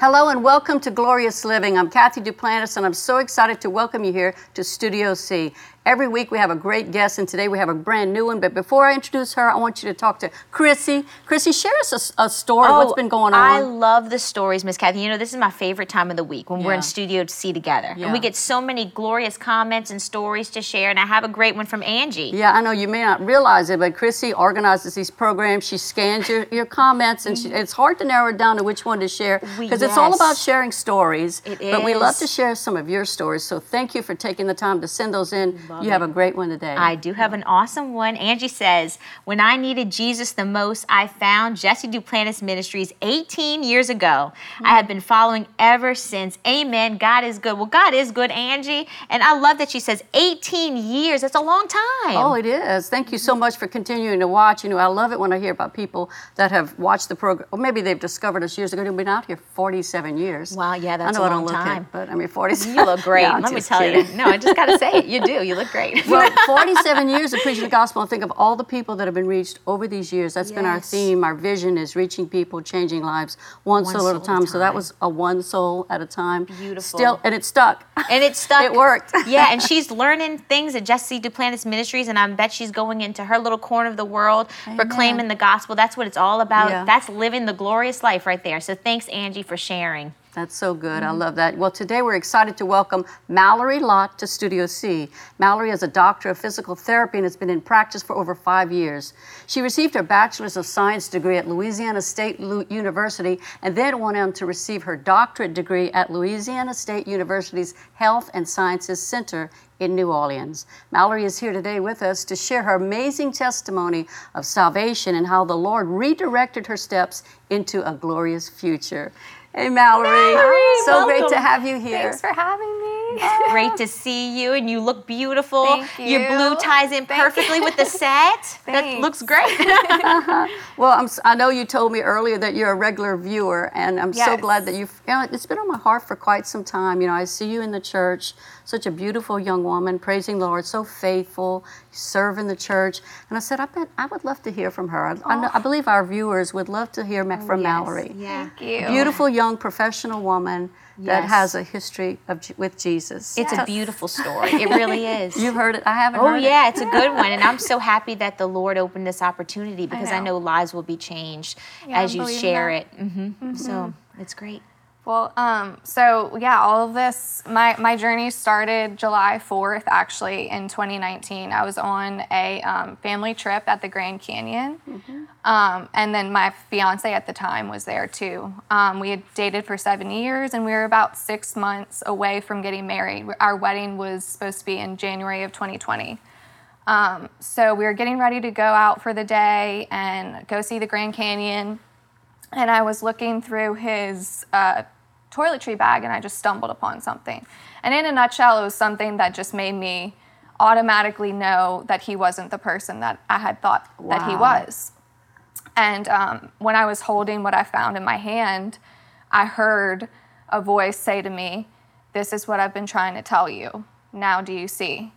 Hello and welcome to Glorious Living. I'm Cathy Duplantis and I'm so excited to welcome you here to Studio C. Every week we have a great guest, and today we have a brand new one. But before I introduce her, I want you to talk to Chrissy. Chrissy, share us a, a story. Oh, What's been going on? I love the stories, Miss Cathy. You know, this is my favorite time of the week when we're in Studio C together. Yeah. And we get so many glorious comments and stories to share. And I have a great one from Angie. Yeah, I know you may not realize it, but Chrissy organizes these programs. She scans your, your comments, and she, mm. it's hard to narrow it down to which one to share because it's all about sharing stories. It But we love to share some of your stories. So thank you for taking the time to send those in. Mm-hmm. Love you have a great one today. I do have an awesome one. Angie says, When I needed Jesus the most, I found Jesse Duplantis Ministries 18 years ago. I have been following ever since. Amen. God is good. Well, God is good, Angie. And I love that she says 18 years. That's a long time. Oh, it is. Thank you so much for continuing to watch. You know, I love it when I hear about people that have watched the program, or maybe they've discovered us years ago. They've been out here 47 years. Wow, yeah, that's I know a I don't long look time. it, but I mean, 47. You look great. Yeah, Let me tell kidding. you. No, I just got to say it. You do. You look great. Well, 47 years of preaching the gospel, and think of all the people that have been reached over these years. That's been our theme. Our vision is reaching people, changing lives, one, One soul, at a soul at a time. So that was a one soul at a time. Beautiful. Still, and it stuck. and it stuck. It worked. yeah, and she's learning things at Jesse Duplantis Ministries, and I bet she's going into her little corner of the world, proclaiming the gospel. That's what it's all about. Yeah. That's living the glorious life right there. So thanks, Angie, for sharing. That's so good. I mm-hmm. love that. Well, today we're excited to welcome Mallory Lott to Studio C. Mallory is a doctor of physical therapy and has been in practice for over five years. She received her Bachelor's of Science degree at Louisiana State University and then went on to receive her doctorate degree at Louisiana State University's Health and Sciences Center in New Orleans. Mallory is here today with us to share her amazing testimony of salvation and how the Lord redirected her steps into a glorious future. Hey, Mallory. Mallory, so great to have you here. Thanks for having me. Great to see you, and you look beautiful. Thank you. Your blue ties in Thank perfectly with the set. that looks great. Well, I'm, I know you told me earlier that you're a regular viewer, and I'm so glad that you've. You know, it's been on my heart for quite some time. You know, I see you in the church, such a beautiful young woman, praising the Lord, so faithful, serving the church. And I said, I bet I would love to hear from her. I, I, know, I believe our viewers would love to hear ma- from Mallory. yeah. Thank you. Beautiful young professional woman that has a history of with Jesus. It's a beautiful story. It really is. You've heard it. I haven't Oh heard it. yeah, it's a good one, and I'm so happy that the Lord opened this opportunity because I know, know. lives will be changed Yeah, as I you believe share that. it. hmm So it's great. Well, um, so yeah, all of this, my, my journey started July 4th, actually, in 2019. I was on a um, family trip at the Grand Canyon. Um, and then my fiance at the time was there too. Um, we had dated for seven years and we were about six months away from getting married. Our wedding was supposed to be in January of 2020. Um, so we were getting ready to go out for the day and go see the Grand Canyon. And I was looking through his uh, toiletry bag and I just stumbled upon something. And in a nutshell, it was something that just made me automatically know that he wasn't the person that I had thought that he was. And um, when I was holding what I found in my hand, I heard a voice say to me, This is what I've been trying to tell you. Now do you see?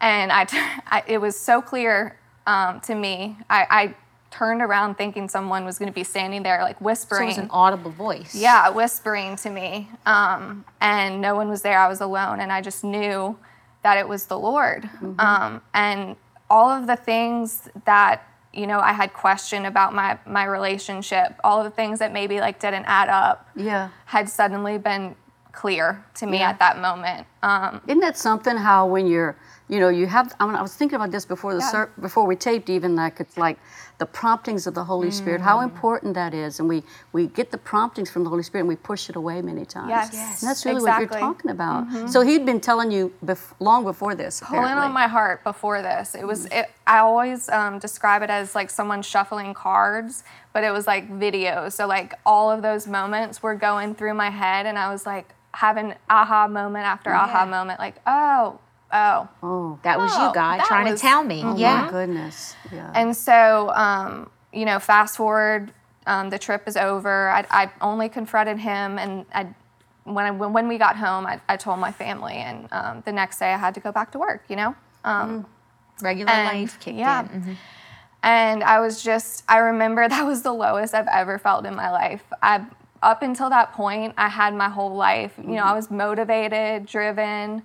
And I, t- I- it was so clear um, to me. I, I turned around thinking someone was going to be standing there, like So whispering. it's an audible voice. Yeah, whispering to me. Um, and no one was there. I was alone. And I just knew that it was the Lord. Um, and all of the things that, you know, I had questioned about my, my relationship, all of the things that maybe like didn't add up Yeah. had suddenly been clear to me Yeah. at that moment. Um, Isn't that something? How when you're, you know, you have. I, mean, I was thinking about this before the Yeah. ser- before we taped. Even like it's like the promptings of the Holy Spirit. Mm. How important that is, and we we get the promptings from the Holy Spirit and we push it away many times. Yes. Yes. And that's really what you're talking about. So he'd been telling you bef- long before this. pulling on my heart before this. It was. It, I always um, describe it as like someone shuffling cards, but it was like videos. So like all of those moments were going through my head, and I was like having aha moment after aha moment. Like oh, oh. Oh, That was Oh, you, God, trying was- to tell me. oh yeah. my goodness. Yeah. And so, um, you know, fast forward, um, the trip is over. I, I only confronted him, and I, when, I, when we got home, I, I told my family, and um, the next day I had to go back to work. You know. Um, Regular And, life kicked yeah. in. Mhm. And I was just, I remember that was the lowest I've ever felt in my life. I up until that point, I had my whole life. You know, I was motivated, driven.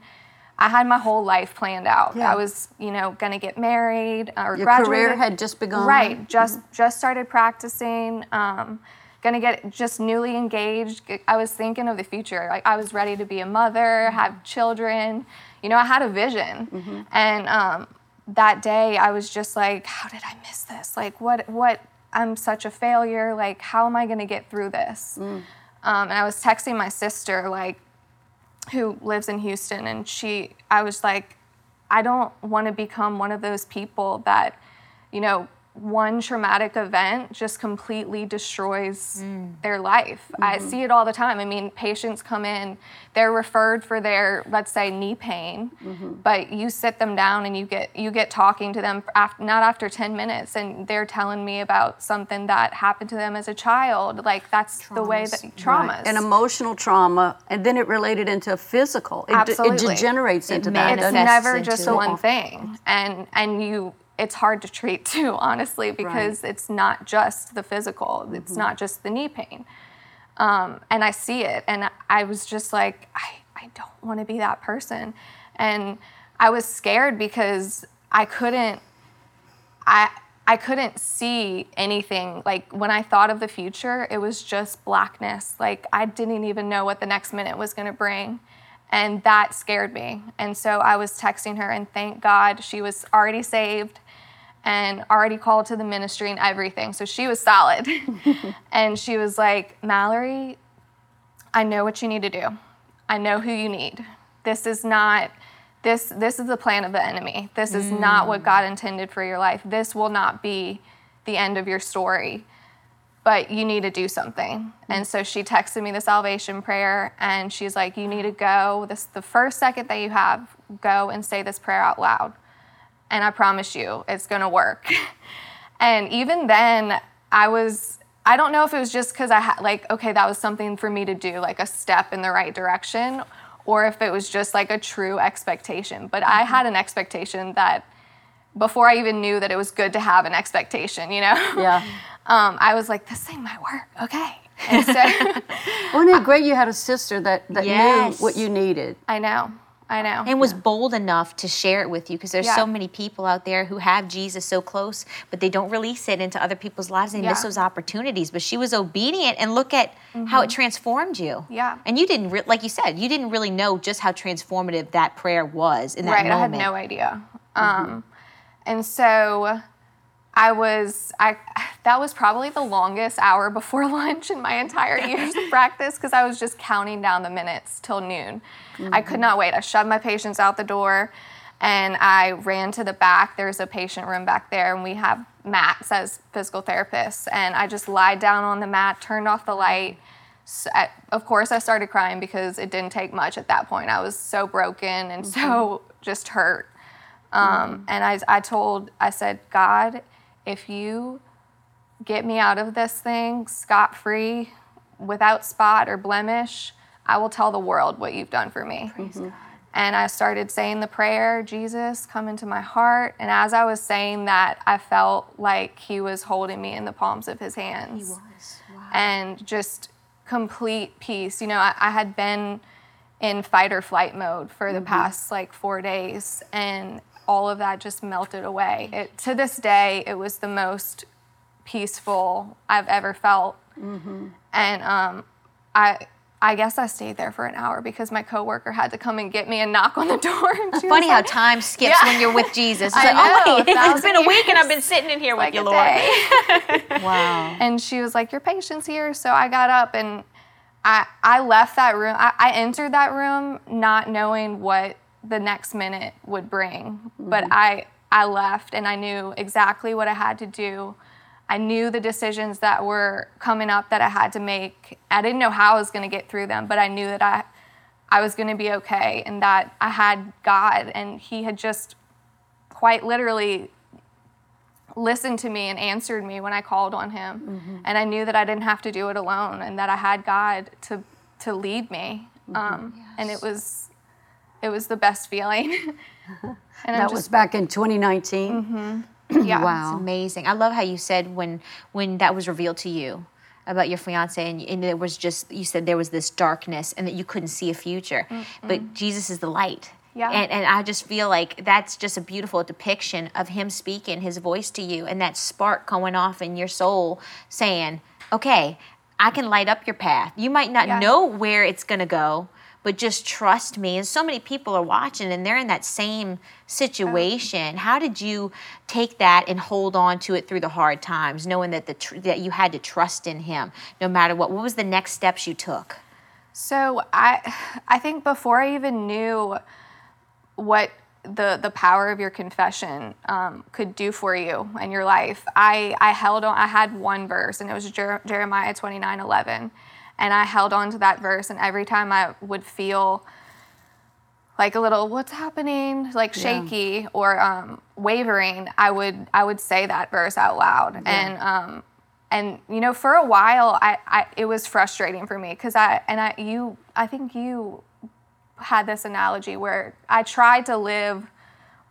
I had my whole life planned out. Yeah. I was, you know, gonna get married or graduate. Your graduated. career had just begun. Right, just just started practicing. Um, gonna get just newly engaged. I was thinking of the future. Like I was ready to be a mother, have children. You know, I had a vision, and um, that day I was just like, how did I miss this? Like, what what? I'm such a failure. Like, how am I gonna get through this? Um, and I was texting my sister like who lives in Houston, and she, I was like, I don't want to become one of those people that, you know, one traumatic event just completely destroys mm. their life. I mm-hmm. see it all the time. I mean, patients come in, they're referred for their, let's say, knee pain, mm-hmm. but you sit them down and you get you get talking to them after, not after 10 minutes, and they're telling me about something that happened to them as a child. Like that's the way that Right. traumas. An emotional trauma, and then it related into physical. It, Absolutely. it degenerates It into that. it's it? never just one thing and and you it's hard to treat too honestly because it's not just the physical it's Mm-hmm. not just the knee pain. Um, and i see it and i was just like i, I don't want to be that person. And i was scared because i couldn't i i couldn't see anything. Like when i thought of the future it was just blackness. Like i didn't even know what the next minute was going to bring and that scared me. And so i was texting her and thank god she was already saved and already called to the ministry and everything so she was solid and she was like mallory I know what you need to do. I know who you need. This is not this this is the plan of the enemy. This is not what mm. God intended for your life. This will not be the end of your story. But you need to do something. And so she texted me the salvation prayer and she's like, You need to go. This the first second that you have, go and say this prayer out loud. And I promise you, it's gonna work. And even then, I was, I don't know if it was just because I had, like, okay, that was something for me to do, like a step in the right direction, or if it was just like a true expectation. But I had an expectation that before I even knew that it was good to have an expectation, you know? Yeah. Um, I was like, this thing might work, okay. And so, Wasn't it great you had a sister that, that Yes. knew what you needed? I know, I know. and was bold enough to share it with you because there's Yeah. so many people out there who have Jesus so close, but they don't release it into other people's lives. and They miss those opportunities. But she was obedient, and look at how it transformed you. Mm-hmm. Yeah. And you didn't, re- like you said, you didn't really know just how transformative that prayer was in that right, moment. I had no idea. Um, and so I was I that was probably the longest hour before lunch in my entire years of practice because I was just counting down the minutes till noon. I could not wait. I shoved my patients out the door and I ran to the back. There's a patient room back there and we have mats as physical therapists and I just lied down on the mat, turned off the light. So I, of course, I started crying because it didn't take much at that point. I was so broken and so just hurt. Um, And I, I told, I said, God, if you get me out of this thing scot free, without spot or blemish, I will tell the world what you've done for me. Mm-hmm. And I started saying the prayer, Jesus, come into my heart. And as I was saying that, I felt like he was holding me in the palms of his hands. And just complete peace. You know, I, I had been in fight or flight mode for the past like four days, and all of that just melted away. It, to this day, it was the most peaceful I've ever felt. And um, I, I guess I stayed there for an hour because my coworker had to come and get me and knock on the door. And she was Funny how time skips Yeah. when you're with Jesus. It's I like, oh wait, it's been a week and I've been sitting in here like with you, Lord. Wow. and she was like, "Your patient's here." So I got up and I I left that room. I, I entered that room not knowing what the next minute would bring, mm-hmm. but I I left and I knew exactly what I had to do. I knew the decisions that were coming up that I had to make. I didn't know how I was going to get through them, but I knew that I I was going to be okay and that I had God and he had just quite literally listened to me and answered me when I called on him. Mm-hmm. And I knew that I didn't have to do it alone and that I had God to to lead me. Mm-hmm. Um, And it was it was the best feeling. and I'm That was back in 2019. Mm-hmm. yeah. Wow. Amazing. I love how you said when when that was revealed to you. about your fiance and, and there was just you said there was this darkness and that you couldn't see a future but jesus is the light Yeah. and, and i just feel like that's just a beautiful depiction of him speaking his voice to you and that spark going off in your soul saying okay i can light up your path you might not Yeah. know where it's going to go but just trust me. And so many people are watching and they're in that same situation. How did you take that and hold on to it through the hard times knowing that the tr- that you had to trust in him no matter what? What was the next steps you took? So I I think before I even knew what the the power of your confession um, could do for you and your life, I I held on. I had one verse, and it was Jer- Jeremiah twenty nine eleven, and I held on to that verse. And every time I would feel like a little what's happening? Like shaky or um, wavering i would i would say that verse out loud. And um, and you know for a while i, I it was frustrating for me because i and i you i think you had this analogy where i tried to live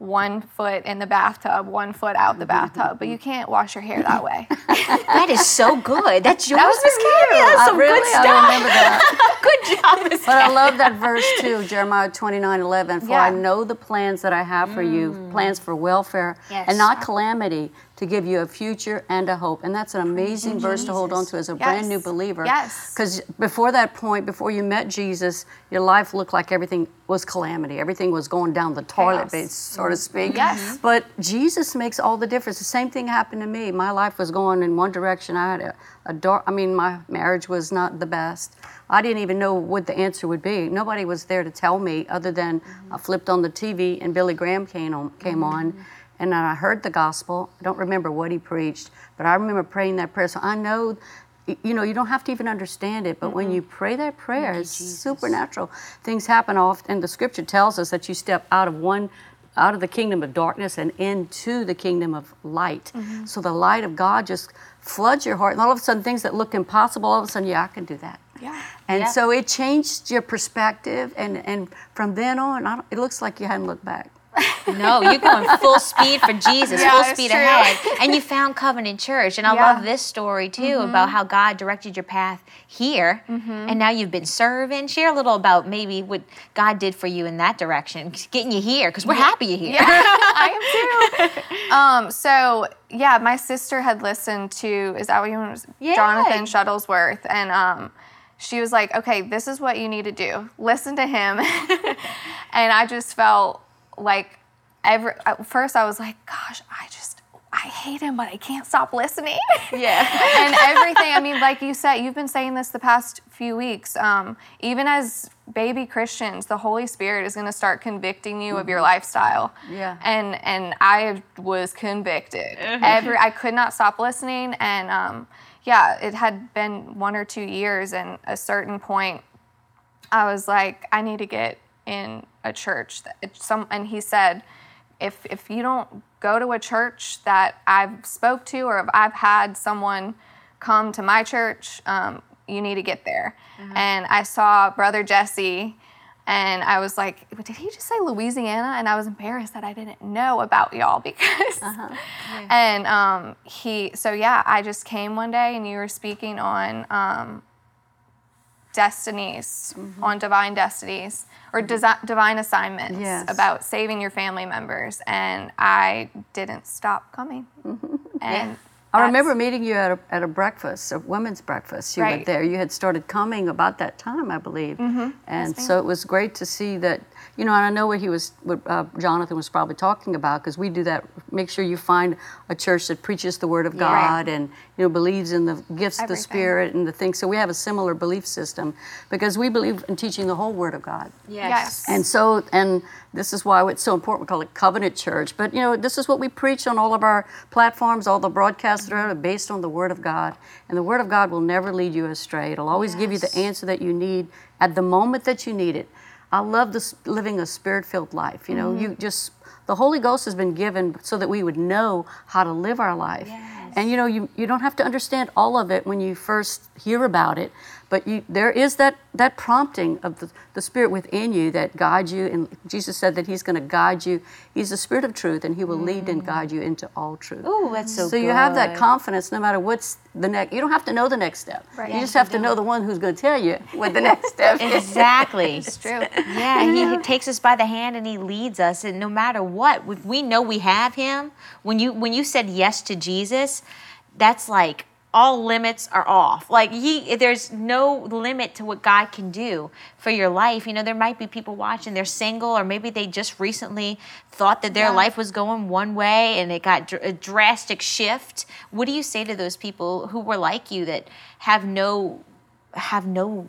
one foot in the bathtub one foot out the bathtub but you can't wash your hair that way that is so good that's yours was miss Carrie. you. Uh, that's I some really, good I stuff remember that. good job miss But I love that verse too, Jeremiah 29 11. For I know the plans that I have for you, mm. plans for welfare Yes. and not calamity, to give you a future and a hope. And that's an amazing verse to hold on to as a brand new believer. Yes. Because before that point, before you met Jesus, your life looked like everything was calamity. Everything was going down the toilet, Chaos. so to speak. Yes. But Jesus makes all the difference. The same thing happened to me. My life was going in one direction. I had a, a dark, I mean, my marriage was not the best. I didn't even know what the answer would be. Nobody was there to tell me other than I flipped on the TV and Billy Graham came on, came on and then I heard the gospel. I don't remember what he preached, but I remember praying that prayer. So I know, you know, you don't have to even understand it, but when you pray that prayer, it's supernatural. Things happen often and the scripture tells us that you step out of one out of the kingdom of darkness and into the kingdom of light. So the light of God just floods your heart, and all of a sudden, things that look impossible, all of a sudden, yeah, I can do that. Yeah. And Yeah. so it changed your perspective, and, and from then on, I don't, it looks like you hadn't looked back. No, you're going full speed for Jesus, Yeah, full speed true. ahead. And you found Covenant Church. And I Yeah. Mm-hmm. love this story too about how God directed your path here. And now you've been serving. Share a little about maybe what God did for you in that direction, getting you here, because we're happy you're here. I am too. um, so yeah, my sister had listened to is that what you want? Yeah. Jonathan Shuttlesworth, and um, she was like, "Okay, this is what you need to do. Listen to him." and I just felt like every at first I was like, "Gosh, I just." I hate him, but I can't stop listening. Yeah. and everything. I mean, like you said, you've been saying this the past few weeks. Um, even as baby Christians, the Holy Spirit is going to start convicting you of your lifestyle. Yeah. And and I was convicted. Every I could not stop listening, and um, yeah, it had been one or two years, and a certain point, I was like, I need to get in a church. Some, and he said, if if you don't go to a church that I've spoke to or if I've had someone come to my church, um, you need to get there. And I saw Brother Jesse, and I was like, did he just say Louisiana? And I was embarrassed that I didn't know about y'all because. And um, he, so yeah, I just came one day, and you were speaking on. Um, destinies on divine destinies or desi- divine assignments Yes. about saving your family members and i didn't stop coming and I remember meeting you at a, at a breakfast, a women's breakfast. You were Right. there. You had started coming about that time, I believe. Mm-hmm. And so it was great to see that, you know, and I know what he was, what uh, Jonathan was probably talking about, because we do that. Make sure you find a church that preaches the Word of God and, you know, believes in the gifts of the Spirit and the things. So we have a similar belief system because we believe in teaching the whole Word of God. yes And so, and this is why it's so important. We call it Covenant Church. But, you know, this is what we preach on all of our platforms, all the broadcasts that are based on the Word of God. And the Word of God will never lead you astray. It'll always give you the answer that you need at the moment that you need it. I love this living a spirit filled life. You know, mm-hmm. you just, the Holy Ghost has been given so that we would know how to live our life. And you know, you, you don't have to understand all of it when you first hear about it, but you, there is that, that prompting of the, the Spirit within you that guides you. And Jesus said that He's going to guide you. He's the Spirit of truth, and He will lead and guide you into all truth. Ooh, that's so So you have that confidence no matter what's the next. You don't have to know the next step. Right. You Yes, just have to know the one who's going to tell you what the next step is. Exactly. It's true. Yeah, he, he takes us by the hand and he leads us, and no matter what, we, we know we have him. When you when you said yes to Jesus, that's like all limits are off. Like he, there's no limit to what God can do for your life. You know, there might be people watching, they're single, or maybe they just recently thought that their Yeah. life was going one way and it got a drastic shift. What do you say to those people who were like you that have no have no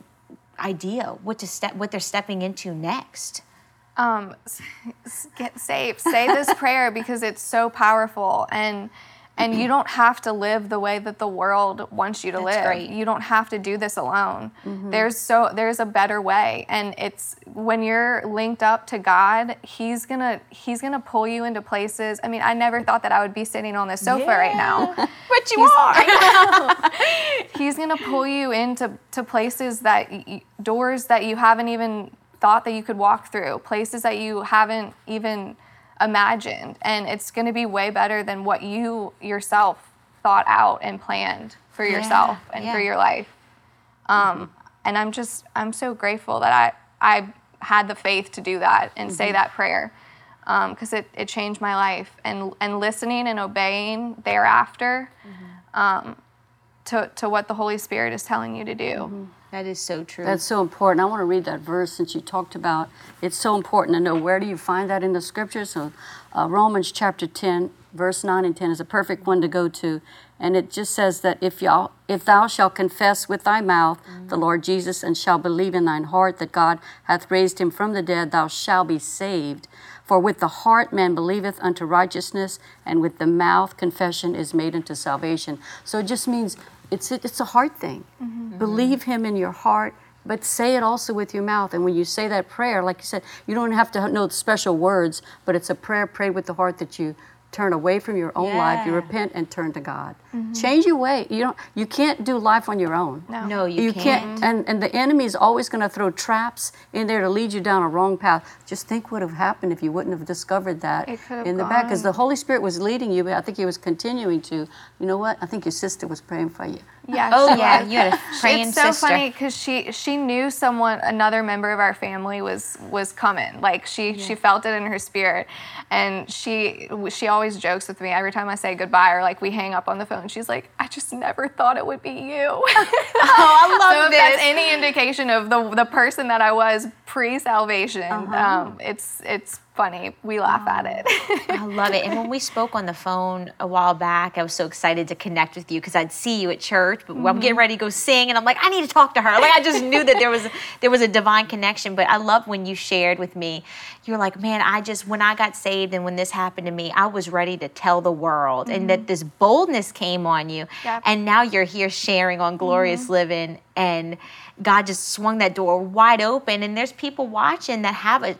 idea what to step what they're stepping into next? um, get saved. Say this prayer because it's so powerful and and you don't have to live the way that the world wants you to That's live. great. You don't have to do this alone. Mm-hmm. There's so there's a better way and it's when you're linked up to God, he's going to he's going to pull you into places. I mean, I never thought that I would be sitting on this sofa right now. But you He's- are. he's gonna pull you into to places that doors that you haven't even thought that you could walk through, places that you haven't even imagined, and it's gonna be way better than what you yourself thought out and planned for yourself and for your life. Um, and I'm just I'm so grateful that I I had the faith to do that and say that prayer because it, it changed my life. And and listening and obeying thereafter um, to, to what the Holy Spirit is telling you to do. That is so true. That's so important. I want to read that verse since you talked about it's so important to know where do you find that in the scriptures. So, uh, Romans chapter 10, verse 9 and 10 is a perfect one to go to. And it just says that if, y'all, if thou shalt confess with thy mouth the Lord Jesus and shall believe in thine heart that God hath raised him from the dead, thou shalt be saved. For with the heart man believeth unto righteousness, and with the mouth confession is made unto salvation. So it just means it's it's a heart thing. Mm-hmm. Believe Him in your heart, but say it also with your mouth. And when you say that prayer, like you said, you don't have to know the special words, but it's a prayer prayed with the heart that you turn away from your own life, you repent and turn to God. Mm-hmm. Change your way. You don't. You can't do life on your own. No. no, you, can't. And, and the enemy is always going to throw traps in there to lead you down a wrong path. Just think what would have happened if you wouldn't have discovered that It could have in the back. Because the Holy Spirit was leading you, but I think He was continuing to. You know what? I think your sister was praying for you. Yeah. Oh yeah, you had a praying it's so sister. funny because she she knew someone another member of our family was was coming like she she felt it in her spirit and she she always jokes with me every time i say goodbye or like we hang up on the phone she's like i just never thought it would be you Oh, I love so if this. that's any indication of the the person that i was pre-salvation um, it's it's funny we laugh at it I love it. And when we spoke on the phone a while back, I was so excited to connect with you because I'd see you at church, but I'm getting mm-hmm. ready to go sing, and I'm like, I need to talk to her. Like I just knew that there was there was a divine connection. But I love when you shared with me. You're like, man, I just when I got saved and when this happened to me, I was ready to tell the world, and that mm-hmm. this boldness came on you, Yep. and now you're here sharing on mm-hmm. glorious living and. God just swung that door wide open, and there's people watching that have a,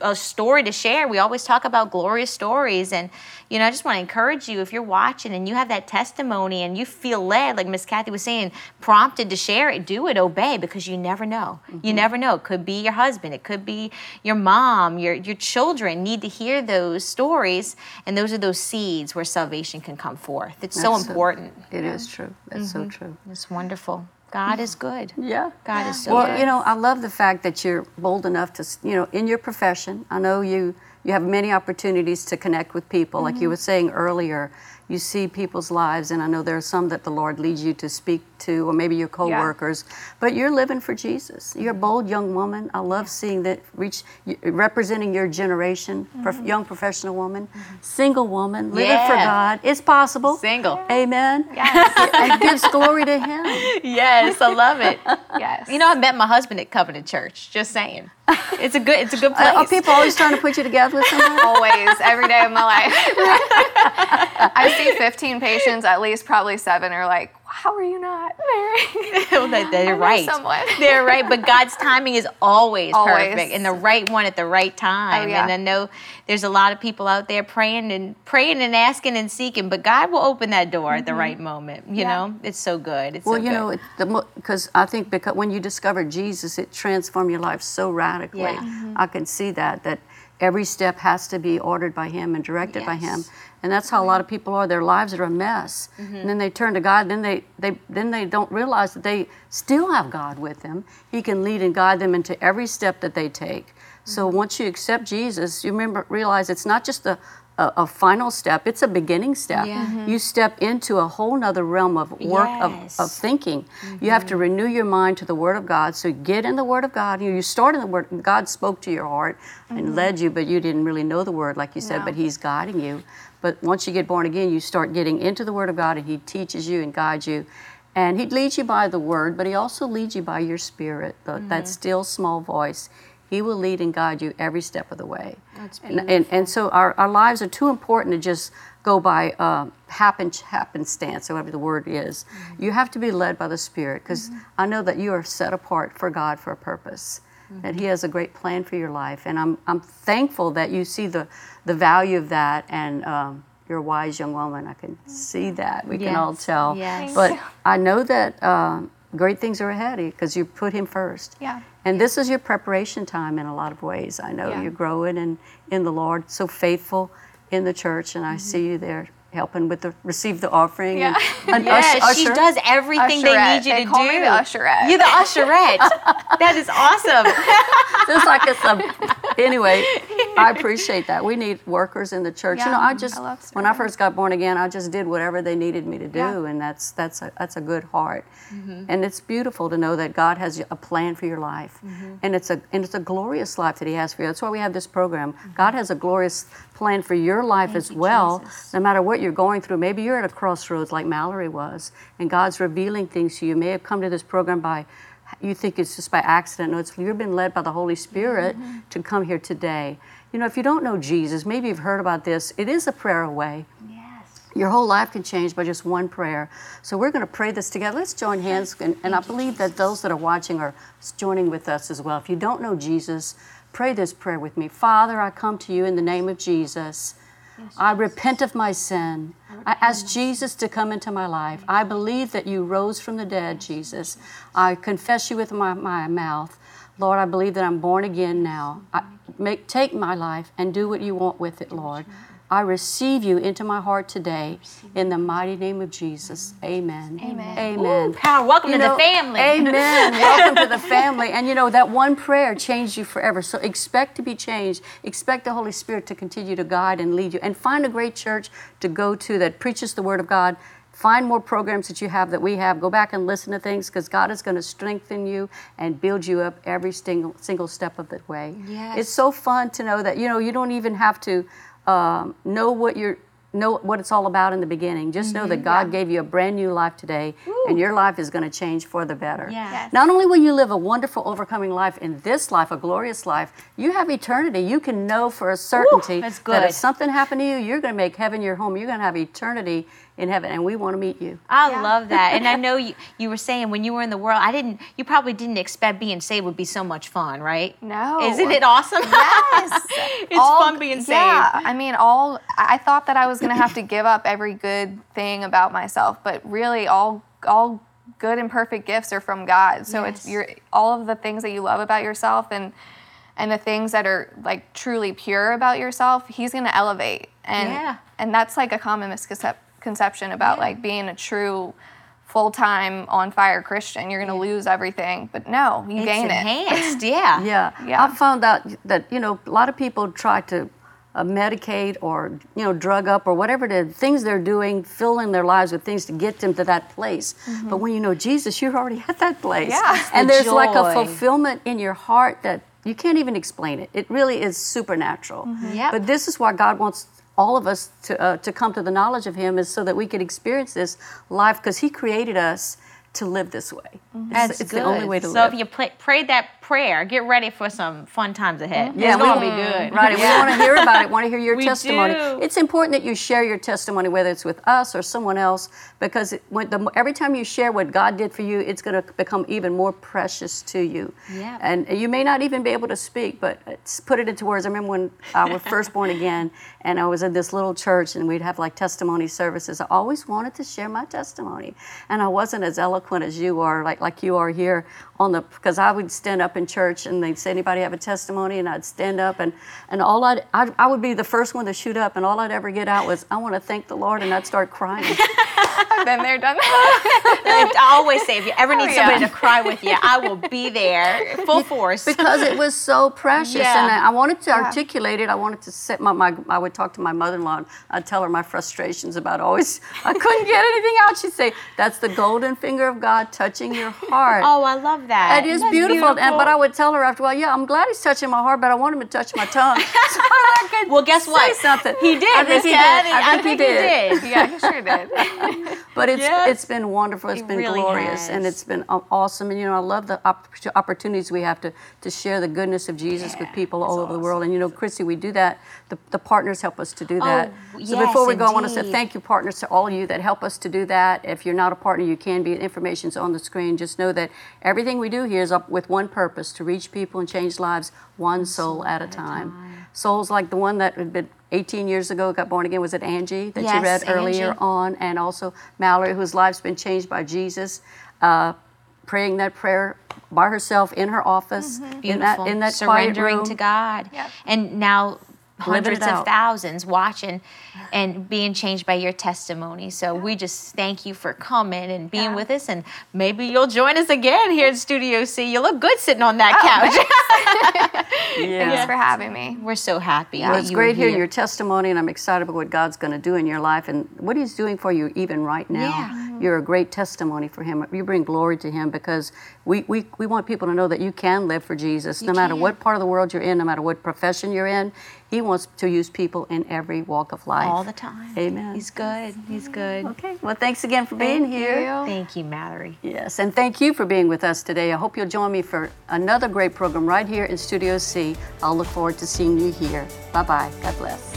a story to share. We always talk about glorious stories, and you know, I just want to encourage you if you're watching and you have that testimony and you feel led, like Miss Cathy was saying, prompted to share it, do it, obey, because you never know. You mm-hmm. never know. It could be your husband, it could be your mom, your your children need to hear those stories, and those are those seeds where salvation can come forth. It's so That's so- important. It is true. That's so mm-hmm. true. It's wonderful. God is good. Yeah. God is so Well, good. you know, I love the fact that you're bold enough to, you know, in your profession. I know you you have many opportunities to connect with people. Like you mm-hmm. were saying earlier, you see people's lives, and I know there are some that the Lord leads you to speak to, or maybe your coworkers. But you're living for Jesus. You're a bold young woman. I love seeing that reach, representing your generation, prof- mm-hmm. young professional woman, single woman, living for God. It's possible. Single. Amen. yes and gives glory to Him. Yes, I love it. yes You know, I met my husband at Covenant Church. Just saying, it's a good, it's a good place. Are people always trying to put you together with someone? always every day of my life i see 15 patients at least probably seven are like how are you not married? Well, that- they're right. someone. They're right, but God's timing is always, Always. perfect and the right one at the right time. Oh, yeah. And I know there's a lot of people out there praying and praying and asking and seeking, but God will open that door at the right moment. You Mm-hmm. Yeah. know, it's so good. It's Well, so you good. know, the because I think because when you discover Jesus, it transformed your life so radically. Yeah. Mm-hmm. I can see that that every step has to be ordered by Him and directed by Him, Yes. And that's how a lot of people are. Their lives are a mess, Mm-hmm. and then they turn to God. Then they they then they don't realize that they still have God with them. He can lead and guide them into every step that they take. So Mm-hmm. once you accept Jesus, you remember realize it's not just a a, a final step; it's a beginning step. Yeah. Mhm. You step into a whole nother realm of work of, of Yes. Mm-hmm. thinking. You have to renew your mind to the Word of God. So get in the Word of God. You, you start in the Word. God spoke to your heart and led you, but you didn't really know the Word, like you said. Mm-hmm. No. But He's guiding you. But once you get born again, you start getting into the Word of God, and He teaches you and guides you. And He leads you by the Word, but He also leads you by your Spirit, the, Mm-hmm. that still small voice. He will lead and guide you every step of the way. And, and, and so our, our lives are too important to just go by uh, happen happenstance, or whatever the word is. Mm-hmm. You have to be led by the Spirit because I know that you are set apart for God for a purpose. That He has a great plan for your life, and I'm I'm thankful that you see the the value of that. And um, you're a wise young woman. I can see that. We can all tell. yes. But I know that uh, great things are ahead of you because you put Him first. Yeah. And this is your preparation time in a lot of ways. I know Yeah. you're growing in, in the Lord, so faithful in the church, and I Mm-hmm. see you there helping with the receive the offering. Yeah. And, and Yeah, usher- she usher. does everything they need you They to call do. me the usherette. You're the usherette. that is awesome. Just like it's a. Anyway, I appreciate that. We need workers in the church. Yeah, you know, I just I when I first got born again, I just did whatever they needed me to do, Yeah. and that's that's a that's a good heart. Mm-hmm. And it's beautiful to know that God has a plan for your life, Mm-hmm. and it's a and it's a glorious life that He has for you. That's why we have this program. Mm-hmm. God has a glorious plan for your life as you, well. Jesus. No matter what you're going through, maybe you're at a crossroads like Mallory was, and God's revealing things to you. You may have come to this program by you think it's just by accident. No, it's you've been led by the Holy Spirit Mm-hmm. to come here today. You know, if you don't know Jesus, maybe you've heard about this. It is a prayer away. Yes. Your whole life can change by just one prayer. So we're going to pray this together. Let's join hands, and, and I believe that those that are watching are joining with us as well. If you don't know Jesus, pray this prayer with me. Father, I come to you in the name of Jesus. I repent of my sin. I ask Jesus to come into my life. I believe that you rose from the dead, Jesus. I confess you with my, my mouth. Lord, I believe that I'm born again now. I, make, take my life and do what you want with it, Lord. I receive you into my heart today in the mighty name of Jesus. Amen. Amen. Amen. Ooh, power. Welcome You to know, the family. Amen. Welcome to the family. And you know, that one prayer changed you forever. So expect to be changed. Expect the Holy Spirit to continue to guide and lead you. And find a great church to go to that preaches the Word of God. Find more programs that you have that we have. Go back and listen to things because God is going to strengthen you and build you up every single single step of the way. Yes. It's so fun to know that you know you don't even have to um, know what you're know what it's all about in the beginning. Just know that God gave you a brand new life today, and your life is going to change for the better. Yeah. Yes. Not only will you live a wonderful, overcoming life in this life, a glorious life, you have eternity. You can know for a certainty that's that if something happened to you, you're going to make heaven your home. You're going to have eternity in heaven, and we want to meet you. I Yeah. love that. And I know you, you were saying when you were in the world, I didn't, you probably didn't expect being saved would be so much fun, right? No. Isn't it awesome? Yes. it's All- fun being saved. Yeah, I mean, all I thought that I was gonna have to give up every good thing about myself, but really, all all good and perfect gifts are from God. So it's your all of the things that you love about yourself and and the things that are like truly pure about yourself, He's gonna elevate. And Yeah. and that's like a common misconception about Yeah. like being a true full-time on fire christian you're going to lose everything but no you It's gain it enhanced, yeah. Yeah. Yeah. I found out that, you know, a lot of people try to uh, medicate or, you know, drug up or whatever the things they're doing, filling their lives with things to get them to that place. But when you know Jesus, you're already at that place. Yeah. And the there's like a fulfillment in your heart that you can't even explain it. It really is supernatural. Yep. But this is why God wants all of us to, uh, to come to the knowledge of Him is so that we can experience this life because He created us to live this way. It's- That's it's good. the only way to so live. if you pray, prayed that prayer. Get ready for some fun times ahead. Mm-hmm. Yeah, it's we gonna be want- good. Right, and we want to hear about it. Want to hear your We testimony. do. It's important that you share your testimony, whether it's with us or someone else, because it, the, every time you share what God did for you, it's going to become even more precious to you. Yeah. And you may not even be able to speak, but it's, put it into words. I remember when I was first born again, and I was in this little church, and we'd have like testimony services. I always wanted to share my testimony, and I wasn't as eloquent as you are, like like you are here on the because I would stand up in church and they'd say anybody have a testimony and I'd stand up and and all I'd, I'd I would be the first one to shoot up and all I'd ever get out was I want to thank the Lord and I'd start crying. I've been there, done that. I always say, if you ever oh, need Oh, somebody yeah. to cry with you, I will be there, full force. because it was so precious Yeah. and I, I wanted to articulate it. I wanted to set my, my I would talk to my mother-in-law and I'd tell her my frustrations about always I couldn't get anything out. She'd say that's the golden finger of God touching your heart. oh, I love that. It is That's beautiful, And, but I would tell her after a while, yeah, I'm glad he's touching my heart, but I want him to touch my tongue. so I could Well, guess say what? something. He did, I think he did. I think, he, did. Yeah, he sure did. But it's Yes. it's been wonderful. It's It been really glorious, and it's been um, awesome. And you know, I love the opp- opportunities we have to to share the goodness of Jesus with people all over the world. And you know, Chrissy, we do that. The, the partners help us to do oh, that. so yes, before we go, I want to say thank you, partners, to all of you that help us to do that. If you're not a partner, you can be. Information's on the screen. Just know that everything we do here is up with one purpose: to reach people and change lives, one soul at a time. Souls like the one that had been 18 years ago got born again. Was it Angie that you read earlier Angie. on? And also Mallory, whose life's been changed by Jesus, uh, praying that prayer by herself in her office in that in that surrendering quiet room. to God. Yep. And now hundreds of thousands watching and being changed by your testimony. So we just thank you for coming and being Yeah. with us and maybe you'll join us again here in Studio C. You look good sitting on Oh, that couch. Thanks for having me. We're so happy. Well, it's you great were hearing your testimony, and I'm excited about what God's going to do in your life and what He's doing for you even right now. Yeah. You're a great testimony for Him. You bring glory to Him because we, we, we want people to know that you can live for Jesus no matter can. what part of the world you're in, no matter what profession you're in. He wants to use people in every walk of life. all the time. Amen. He's good. He's mm-hmm. good. Okay, well, thanks again for being Thank here. you. Thank you, Mallory. Yes, and thank you for being with us today. I hope you'll join me for another great program right here in Studio C. I'll look forward to seeing you here. Bye bye. God bless.